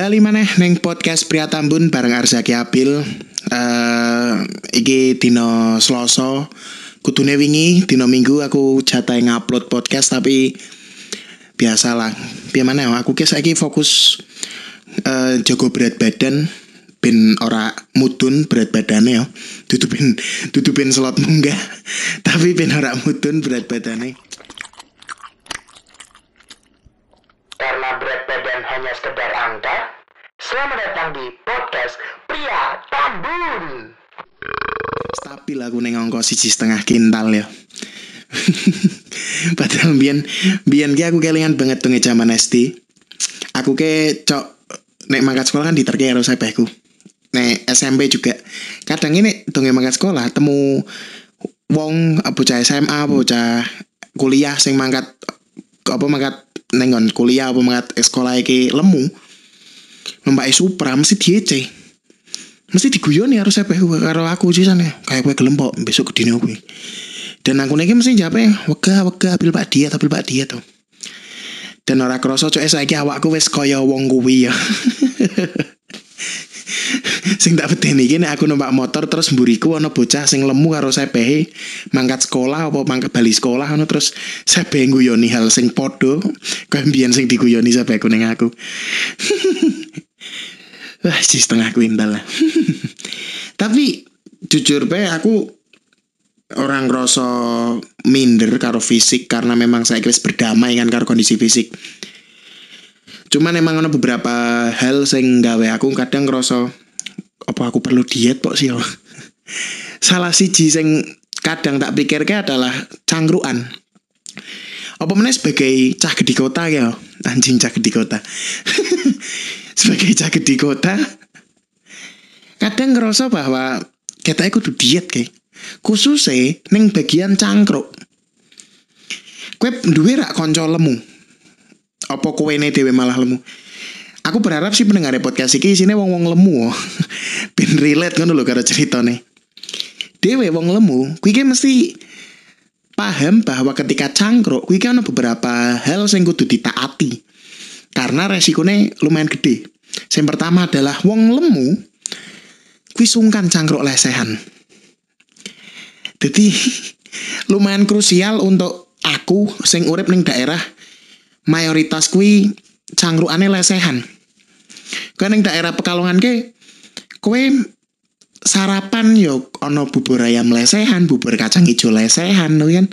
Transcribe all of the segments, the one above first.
Bali maneh neng podcast Pria Tambun bareng Arzaki Abil. Eh iki dino Selasa. Kudune wingi dino Minggu aku jatah ngupload podcast tapi biasalah. Piye maneh aku ki saiki fokus eh jaga berat badan ben ora mudun berat badannya ya. Tutupin tutupin slot munggah tapi ben ora mudun berat badannya. Karena berat badan hanya sekedar angka, selamat datang di podcast Pria Tambun. stabil aku neng angka siji setengah kintal ya. Padahal biyen biyen ki aku kelingan banget tuh zaman SD aku ke cok nek mangkat sekolah kan diterke karo sepehku nek SMP juga. Kadang ini tuh mangkat sekolah temu wong bocah SMA bocah kuliah sing mangkat apa mangkat nengon kuliah apa mangkat sekolah iki lemu numpak Supra mesti diece. Mesti diguyoni harus saya karo aku sih sana kayak gue gelem kok besok ke dino gue dan aku niki mesti jawab wega wega pil pak dia tapi pak dia tuh dan ora kroso cok saiki awakku wis kaya wong kuwi ya. Sing tak beteni iki nek aku numpak motor terus mburiku ana bocah sing lemu karo sepehe mangkat sekolah apa mangkat bali sekolah ngono terus sepehe guyoni hal sing padha kaya mbiyen sing diguyoni sepeheku ning aku Wah, si setengah kuintal lah. Tapi jujur be aku orang ngerasa minder karo fisik karena memang saya kira berdamai kan karo kondisi fisik. Cuman emang ada beberapa hal sing gawe aku kadang ngerasa apa aku perlu diet kok sih. Salah siji sing kadang tak pikirke adalah cangkruan. Apa meneh sebagai cah gede kota ya, anjing cah gede kota. sebagai cah gede kota. Kadang ngerasa bahwa kita kudu diet kayak khususnya neng bagian cangkruk. Kue duwe rak konco lemu? Apa kue ini dewe malah lemu? Aku berharap sih pendengar podcast iki sini wong wong lemu oh. ben relate kan dulu karo cerita nih dewe wong lemu kue mesti paham bahwa ketika cangkruk kue kan beberapa hal sing kudu ditaati karena resikonya lumayan gede. Yang pertama adalah wong lemu kuwi sungkan cangkruk lesehan. Jadi lumayan krusial untuk aku sing urip ning daerah mayoritas kuwi cangkrukane lesehan. Kowe ning daerah Pekalongan ke kowe sarapan yo ono bubur ayam lesehan, bubur kacang hijau lesehan lho kan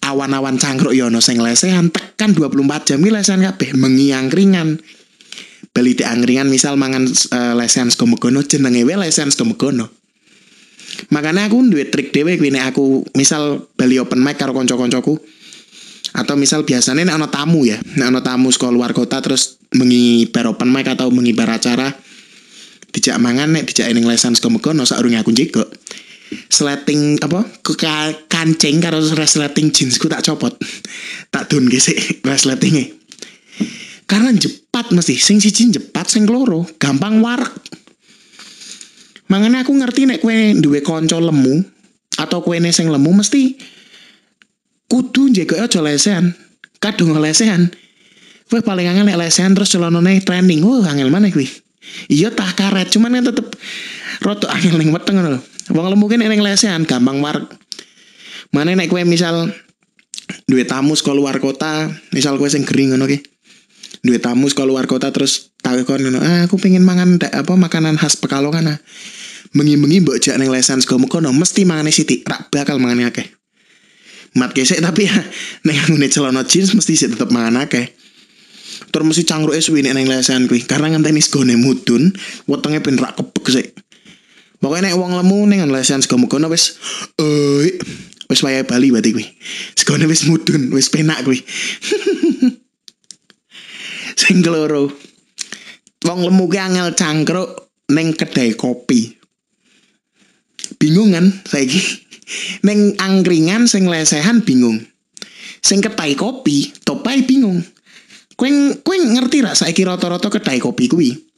awan-awan cangkruk ya ono sing lesehan tekan 24 jam iki lesehan kabeh mengi angkringan bali di angkringan misal mangan uh, lesehan sego megono jenenge wae lesehan sego makanya aku duwe trik dhewe kuwi nek aku misal bali open mic karo kanca-kancaku atau misal biasanya nek ono tamu ya nek tamu sekolah luar kota terus mengi bar open mic atau mengi bar acara dijak mangan nek dijak ning lesehan sego megono aku njego sleting apa? Ke kancing karo resleting jeansku tak copot. Tak dun gesek resletingnya karena jepat mesti sing siji jepat sing loro gampang warak. Makanya aku ngerti nek kue duwe konco lemu atau kue sing lemu mesti kudu jaga aja lesehan. Kadung lesehan. Kue paling angel nek lesehan terus celonone trending wah angel mana kue iya tak karet cuman kan tetep roto angel ning weteng lho Wong lemu kan ning lesehan gampang war. Mana nek kue misal duwe tamu sekolah luar kota, misal kue sing gering ngono ki. Duwe tamu sekolah luar kota terus takon ngono, "Ah, aku pengen mangan apa makanan khas Pekalongan ah." Mengi-mengi mbok jak ning lesehan sego kono mesti mangane sithik, rak bakal mangane akeh. Mat gesek tapi ya nek ngene celana jeans mesti sih tetep mangan akeh. Terus mesti cangkruke suwi nek ning lesehan kuwi karena ngenteni segone mudun, wetenge ben rak kepek sik. Pokoknya nek wong lemu ning lesehan sego megono wis eh wis wayahe Bali berarti kuwi. Segone wis mudun, wis penak kuwi. Sing keloro. Wong lemu ki angel cangkruk ning kedai kopi. Bingung kan saiki? Angkringan sing lesehan bingung. Sing kedai kopi topai bingung. Kowe kowe ngerti ra saiki rata-rata kedai kopi kuwi?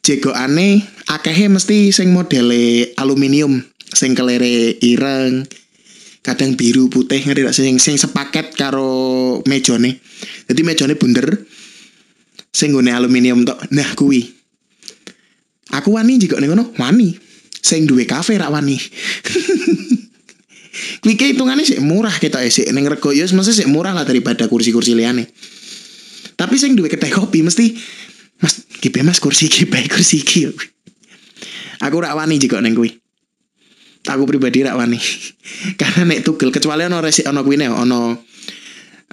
Jegokane akehe mesti sing modele aluminium sing kelere ireng kadang biru putih ngerti gak sing sing sepaket karo mejone jadi mejone bunder Sing nggone aluminium tok. Nah kuwi. Aku wani juga ning ngono, wani. Sing duwe kafe rak wani. Kuwi ki hitungane sik murah kita sik ning rego ya mesti sik murah lah daripada kursi-kursi liane. Tapi sing duwe kedai kopi mesti Mas, kipe mas kursi iki kursi iki. Aku rak wani ning kuwi. Aku pribadi rak wani. Karena nek tugel kecuali ono resik ono kuwi ono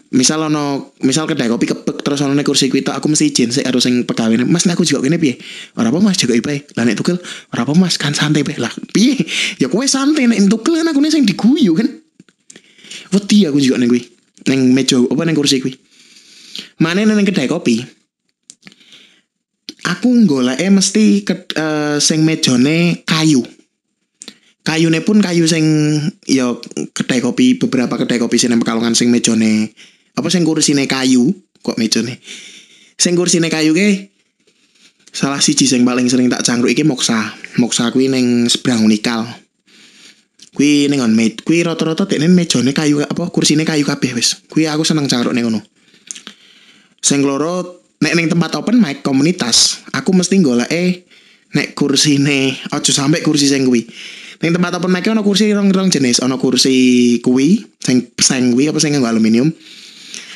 misal ono misal kedai kopi kepek terus ono kursi kuwi aku mesti izin sik karo sing pegawai Mas nek aku juga kene piye? Ora apa Mas juga ibae. Lah nek tugel ora apa Mas kan santai bae. Lah piye? Ya kowe santai nek tugel kan aku nek sing diguyu kan. Wedi aku juga ning kuwi. Ning meja apa ning kursi kuwi. Mane ning kedai kopi. Aku goleke mesti ke, uh, sing mejane kayu. Kayune pun kayu sing ya kedai kopi beberapa kedai kopi sing Pekalongan sing mejane apa sing kursine kayu kok mejane. Sing kursine kayu ke salah siji sing paling sering tak cangkruk iki Moksa. Moksa kuwi ning seberang Unikal. Kuwi ning on med, kuwi rata-rata teknen mejane kayu apa kursine kayu kabeh wis. Kuwi aku seneng cangkruk ning ngono. Sing loro nek ning tempat open mic komunitas, aku mesti goleke nek kursine aja sampe kursi sing kuwi. Ning tempat open mic ono kursi rong-rong jenis, ono kursi kuwi sing seng kuwi apa sing nganggo aluminium.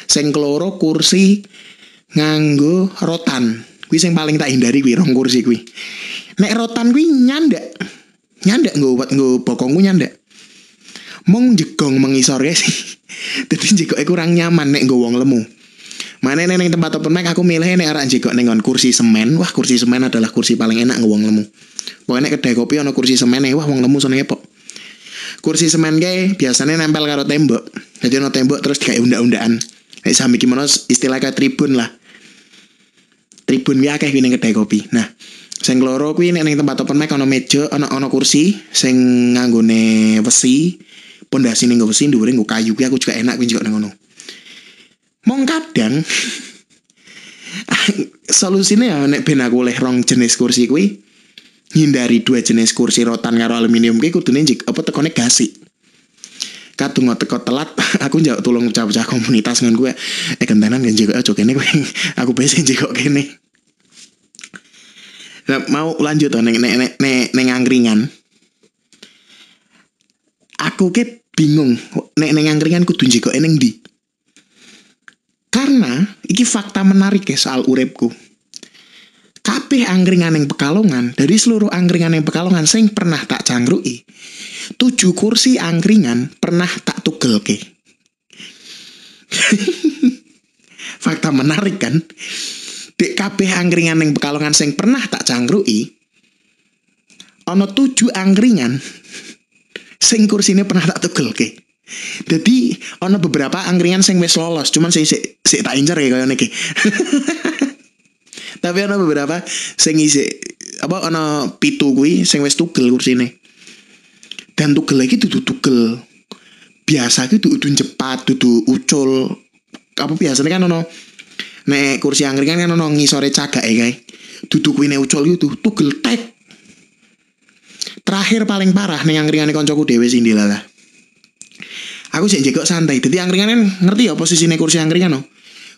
Sing keloro kursi nganggo rotan. Kuwi sing paling tak hindari kuwi rong kursi kuwi. Nek rotan kuwi nyandak. Nyandak nggo buat nggo bokongku nyandak. Mong jegong mengisor ya sih. Dadi jegoke kurang nyaman nek nggo wong lemu. Mana neng tempat open mic aku milih nek arek jekok ning kursi semen. Wah, kursi semen adalah kursi paling enak nggo wong lemu. Pokoknya kedai kopi ono kursi semen wah wong lemu senenge pok. Kursi semen kae biasanya nempel karo tembok. Jadi ono tembok terus kayak unda-undaan. Nek sami gimana istilah kayak tribun lah. Tribun ya kayak gini kedai kopi. Nah, sing loro kuwi nek ning tempat open mic ono meja, ono ono kursi sing nganggone besi. Pondasi ning besi dhuwure nggo kayu kuwi aku juga enak kuwi juga ngono. Mong kadang solusinya ya nek ben aku oleh rong jenis kursi kuwi hindari dua jenis kursi rotan karo aluminium kuwi kudune jik apa tekone gasi. Kadung teko telat aku njak tulung cah-cah komunitas ngan gue eh kentenan kan jiko aja kene aku bese jiko kene. Nah, mau lanjut ning nek nek nek ning angkringan. Aku ke bingung nek ning angkringan kudu jiko ning ndi. Karena iki fakta menarik ya soal uripku. Kabeh angkringan yang Pekalongan dari seluruh angkringan yang Pekalongan sing pernah tak cangkrui. Tujuh kursi angkringan pernah tak tugel ke. fakta menarik kan? Di kabeh angkringan yang Pekalongan sing pernah tak cangkrui. Ono tujuh angkringan sing kursine pernah tak tugel ke. Jadi ono beberapa angkringan sing wis lolos, cuman sik sik tak incer ya kaya niki. Tapi ono beberapa sing isi apa ono pitu kuwi sing wis tugel kursine. Dan tugel lagi dudu tugel biasa ki dudu cepat, dudu ucul. Apa biasanya kan ono nek kursi angkringan kan ono ngisore cagak ya guys. Dudu kuwi nek ucul gitu tugel tek. Terakhir paling parah ning angkringan koncoku dhewe sing dilalah aku sih jekok santai. Jadi angkringan kan ngerti ya posisinya kursi angkringan no?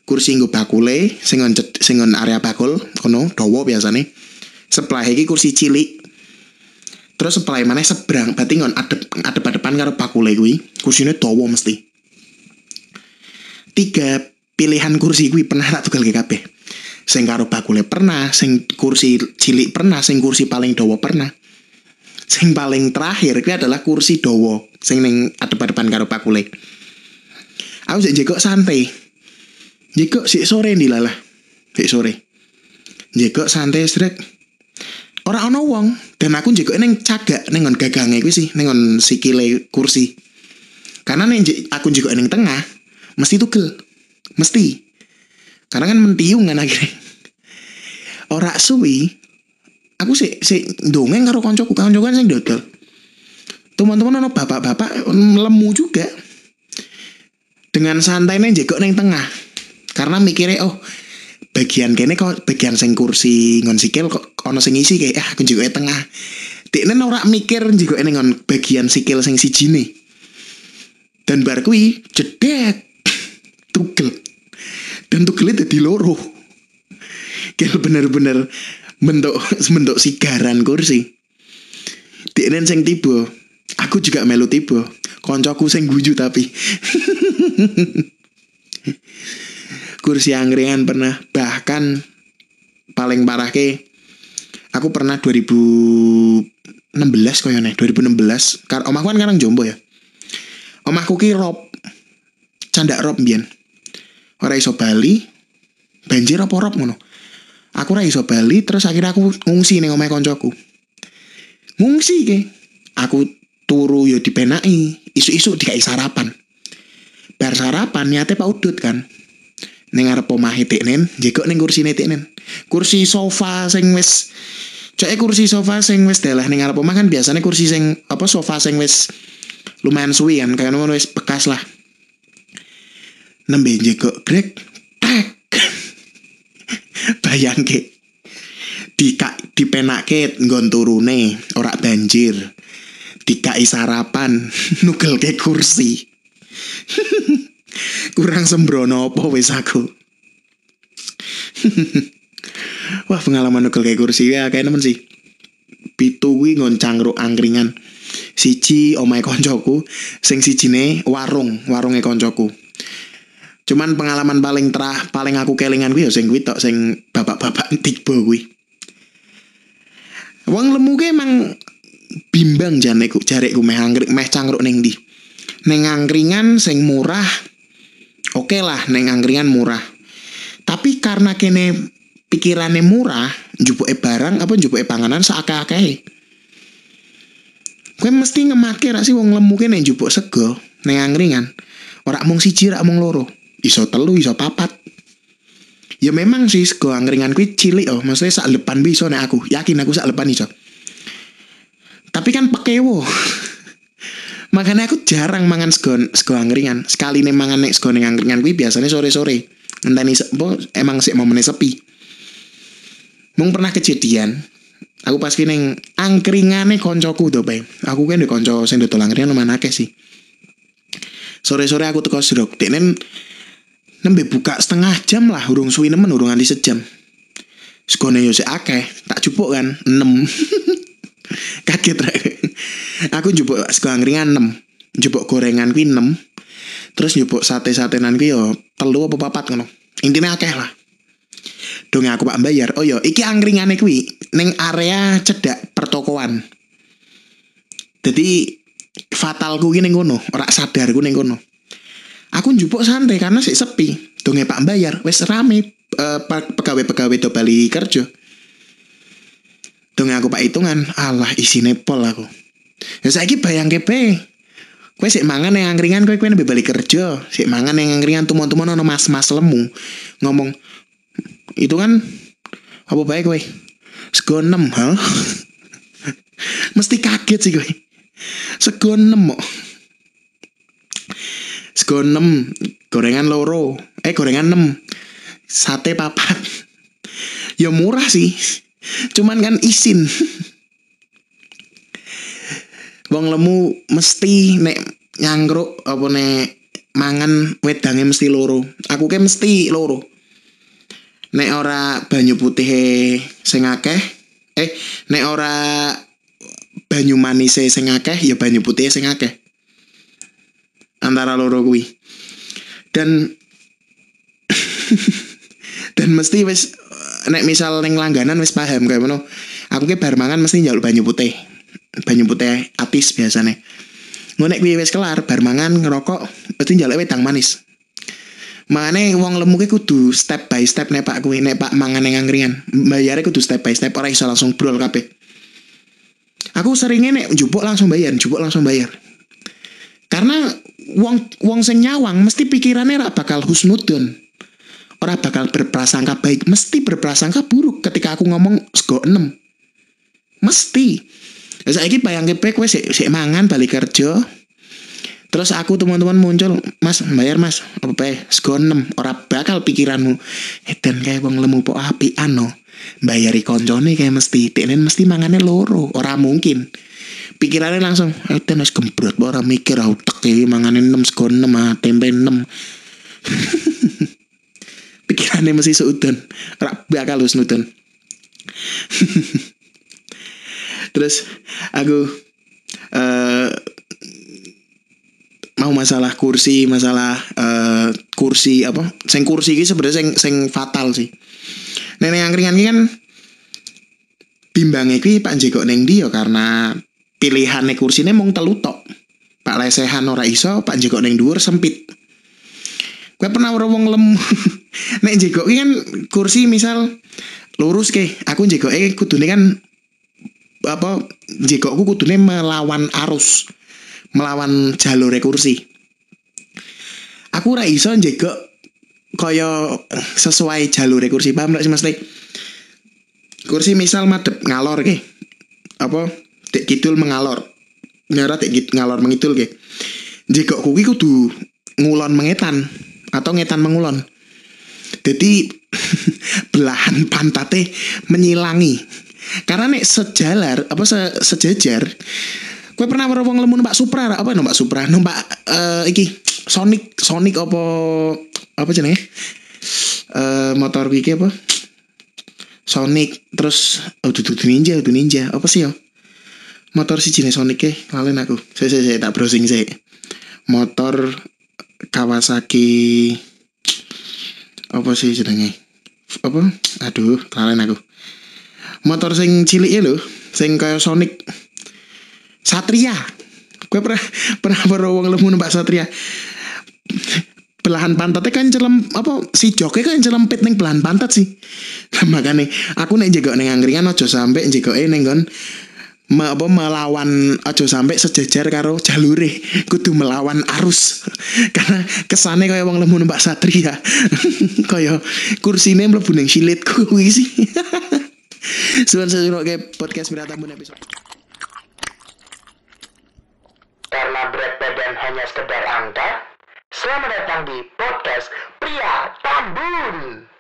Kursi nggo bakule sing sing area bakul kono dawa biasane. Sebelah iki kursi cilik. Terus sebelah mana seberang berarti ngon adep adep adepan karo bakule kuwi kursine dawa mesti. Tiga pilihan kursi kuwi pernah tak tugal kabeh. Sing karo bakule pernah sing kursi cilik pernah sing kursi paling dawa pernah sing paling terakhir kuwi adalah kursi dawa sing ning adep-adepan karo pakule. Aku sik jekok santai. Jekok sik sore ndilalah. Sik sore. Jekok santai srek. Ora ana wong dan aku jekok ning cagak ning ngon gagange kuwi sih ning ngon sikile kursi. Karena ning aku jekok ning tengah mesti tugel. Mesti. Karena kan mentiung kan akhirnya. Ora suwi aku sih si dongeng karo koncoku koncoku kan sing dodol. Teman-teman ono bapak-bapak lemu juga. Dengan santai nih jekok neng tengah. Karena mikirnya oh bagian kene kok bagian sing kursi ngon sikil kok ono sing isi kayak ah aku juga tengah. Tiknen ora mikir juga ini ngon bagian sikil sing si jini dan bar kui jedek tugel. Dan tugel itu di loro. Kayak bener-bener bentuk bentuk sigaran kursi. Denen sing tiba. Aku juga melu tiba. Koncoku sing guju tapi. kursi angkringan pernah bahkan paling parah ke aku pernah 2016 koyo nih 2016 kar omahku kan sekarang jombo ya omahku ki rob candak rob mbiyen ora iso bali banjir apa rob ngono aku ora iso bali terus akhirnya aku ngungsi ning omahe koncoku. Ngungsi ke aku turu yo dipenaki. Isu-isu dikai sarapan. Bar sarapan niate Pak Udut kan. Ning arep omahe teknen jekok ning kursine kursi sofa sing wis Cek kursi sofa sing wis dalah ning arep omah kan biasanya kursi sing apa sofa sing wis lumayan suwi kan kayak ngono wis bekas lah. Nembe jekok grek tak. Bayangke dika dipenake nggon turune ora banjir. Dikai sarapan nugel ke kursi. Kurang sembrono apa wis aku. Wah pengalaman nugel kayak kursi ya kayak nemen sih. Pitu kuwi ngon cangkruk angkringan. Siji omahe koncoku, sing sijine warung, warunge koncoku. Cuman pengalaman paling terah, paling aku kelingan kuwi ya sing kuwi tok sing bapak-bapak tiba kuwi. Wong lemu ki emang bimbang janeku jarekku meh angkrik meh cangkruk ning ndi. Ning angkringan sing murah. Oke lah ning angkringan murah. Tapi karena kene pikirannya murah, jupuke barang apa jupuke panganan seakeh-akeh. Kowe mesti ngemake ra sih wong lemu kene njupuk sego ning angkringan. Ora mung siji, ora mung loro. Iso telu, iso papat. Ya memang sih sego angkringan kuwi cilik oh, maksudnya sak lepan bisa nek aku. Yakin aku sak lepan iso. Tapi kan pekewo. Makanya aku jarang mangan sego sego angkringan. Sekali nih mangan nek sego ning angkringan kuwi biasanya sore-sore. Enteni emang sih momennya sepi. Mung pernah kejadian Aku pas kini angkringane koncoku tuh bay. Aku kan di konco sing dodol angkringan lumayan akeh sih. Sore-sore aku teko sirok. Denen nembe buka setengah jam lah, urung suwi nemen urung anti sejam. Sekone yo sik akeh, tak jupuk kan 6. Kaget rek. Aku jupuk sego angkringan 6. Jupuk gorengan kuwi 6. Terus jupuk sate-satenan kuwi yo telu apa papat ngono. Intinya akeh lah dong aku pak bayar oh yo iki angkringane kuwi ning area cedak pertokoan jadi fatalku gini ngono ora sadarku ning kono aku njupuk santai karena sih sepi. Dong pak bayar wes rame uh, pegawai-pegawai do bali kerja. Dong aku pak hitungan Allah isine pol aku. Ya saiki bayang kepe. Kue sik mangan yang angkringan kue kue lebih balik kerja. Sik mangan yang angkringan tumon-tumon ono mas-mas lemu. Ngomong itu kan apa baik gue sego enam mesti kaget sih gue sego enam kok sego enam gorengan loro. Eh gorengan enam sate papat. Ya murah sih. Cuman kan isin. Wong lemu mesti nek nyangkruk apa nek mangan wedangnya mesti loro. Aku kayak mesti loro. Nek ora banyu putih sing akeh eh nek ora banyu manis sing akeh ya banyu putih sing antara loro kuwi dan dan mesti wis nek misal ning langganan wis paham kayak ngono aku ki bar mangan mesti njaluk banyu putih banyu putih atis biasanya ngonek kuwi wis kelar bar mangan ngerokok mesti njaluk wedang manis Mane wong lemu ki kudu step by step nek Pak kuwi nek Pak mangan ning angkringan. Bayare kudu step by step ora iso langsung brol kabeh. Aku seringnya nek njupuk langsung bayar, njupuk langsung bayar. Karena wong wong sing nyawang mesti pikirannya ora bakal husnudon. Ora bakal berprasangka baik, mesti berprasangka buruk ketika aku ngomong sego 6. Mesti. Saiki bayangke kowe sik sik mangan balik kerja, Terus aku teman-teman muncul, Mas, bayar Mas, apa pe? Sego 6. Ora bakal pikiranmu. Edan kayak wong lemu po api ano. Bayari koncone kayak mesti, tenen mesti mangane loro, ora mungkin. Pikirannya langsung, edan wis gembrot, ora mikir utek iki mangane 6 sego 6 ah, tempe 6. pikirannya mesti seudon rak bakal lu nudon. Terus aku eh mau masalah kursi masalah eh kursi apa? Sing kursi ini sebenarnya sing sing fatal sih. Nenek angkringan ini kan bimbangnya iki Pak Jeko neng dia karena pilihannya kursinya mung telu tok Pak lesehan ora iso Pak Jeko neng dhuwur sempit. Gue pernah wong lemu? Nek Jeko iki kan kursi misal lurus ke aku Jeko eh kudune kan apa aku kudune melawan arus melawan jalur kursi. Aku ora iso Jeko kaya sesuai jalur kursi paham gak sih Mas kursi misal madep ngalor ke apa dek kidul mengalor. Nyara dek kid- ngalor mengidul ke jika kuwi kudu ngulon mengetan atau ngetan mengulon. Jadi belahan pantate menyilangi. Karena nek sejalar apa se, sejajar Kue pernah weruh wong lemu numpak Supra ra? apa numpak Supra? Numpak eh iki Sonic Sonic apa apa jenenge? Eh motor iki apa? Sonic terus oh dudu ninja dudu ninja apa sih ya motor si jenis Sonic ke lalen aku. Saya saya saya tak browsing sih motor Kawasaki apa sih jenenge? Apa? Aduh lalen aku. Motor sing cilik ya lho sing kaya Sonic. Satria. Gue pernah pernah baru wong lemu Satria. Belahan pantatnya kan celem apa si joke kan celempit neng belahan pantat sih. Makanya aku nek jaga neng angkringan aja sampai jaga eh neng gon me, apa melawan aja sampai sejajar karo jalure kudu melawan arus. Karena kesannya kayak wong lemu numpak satria kaya kursine mlebu ning silit kuwi sih. Suwun kayak podcast Biratamun episode. Karena berat badan hanya sekedar angka, selamat datang di podcast Pria Tambun.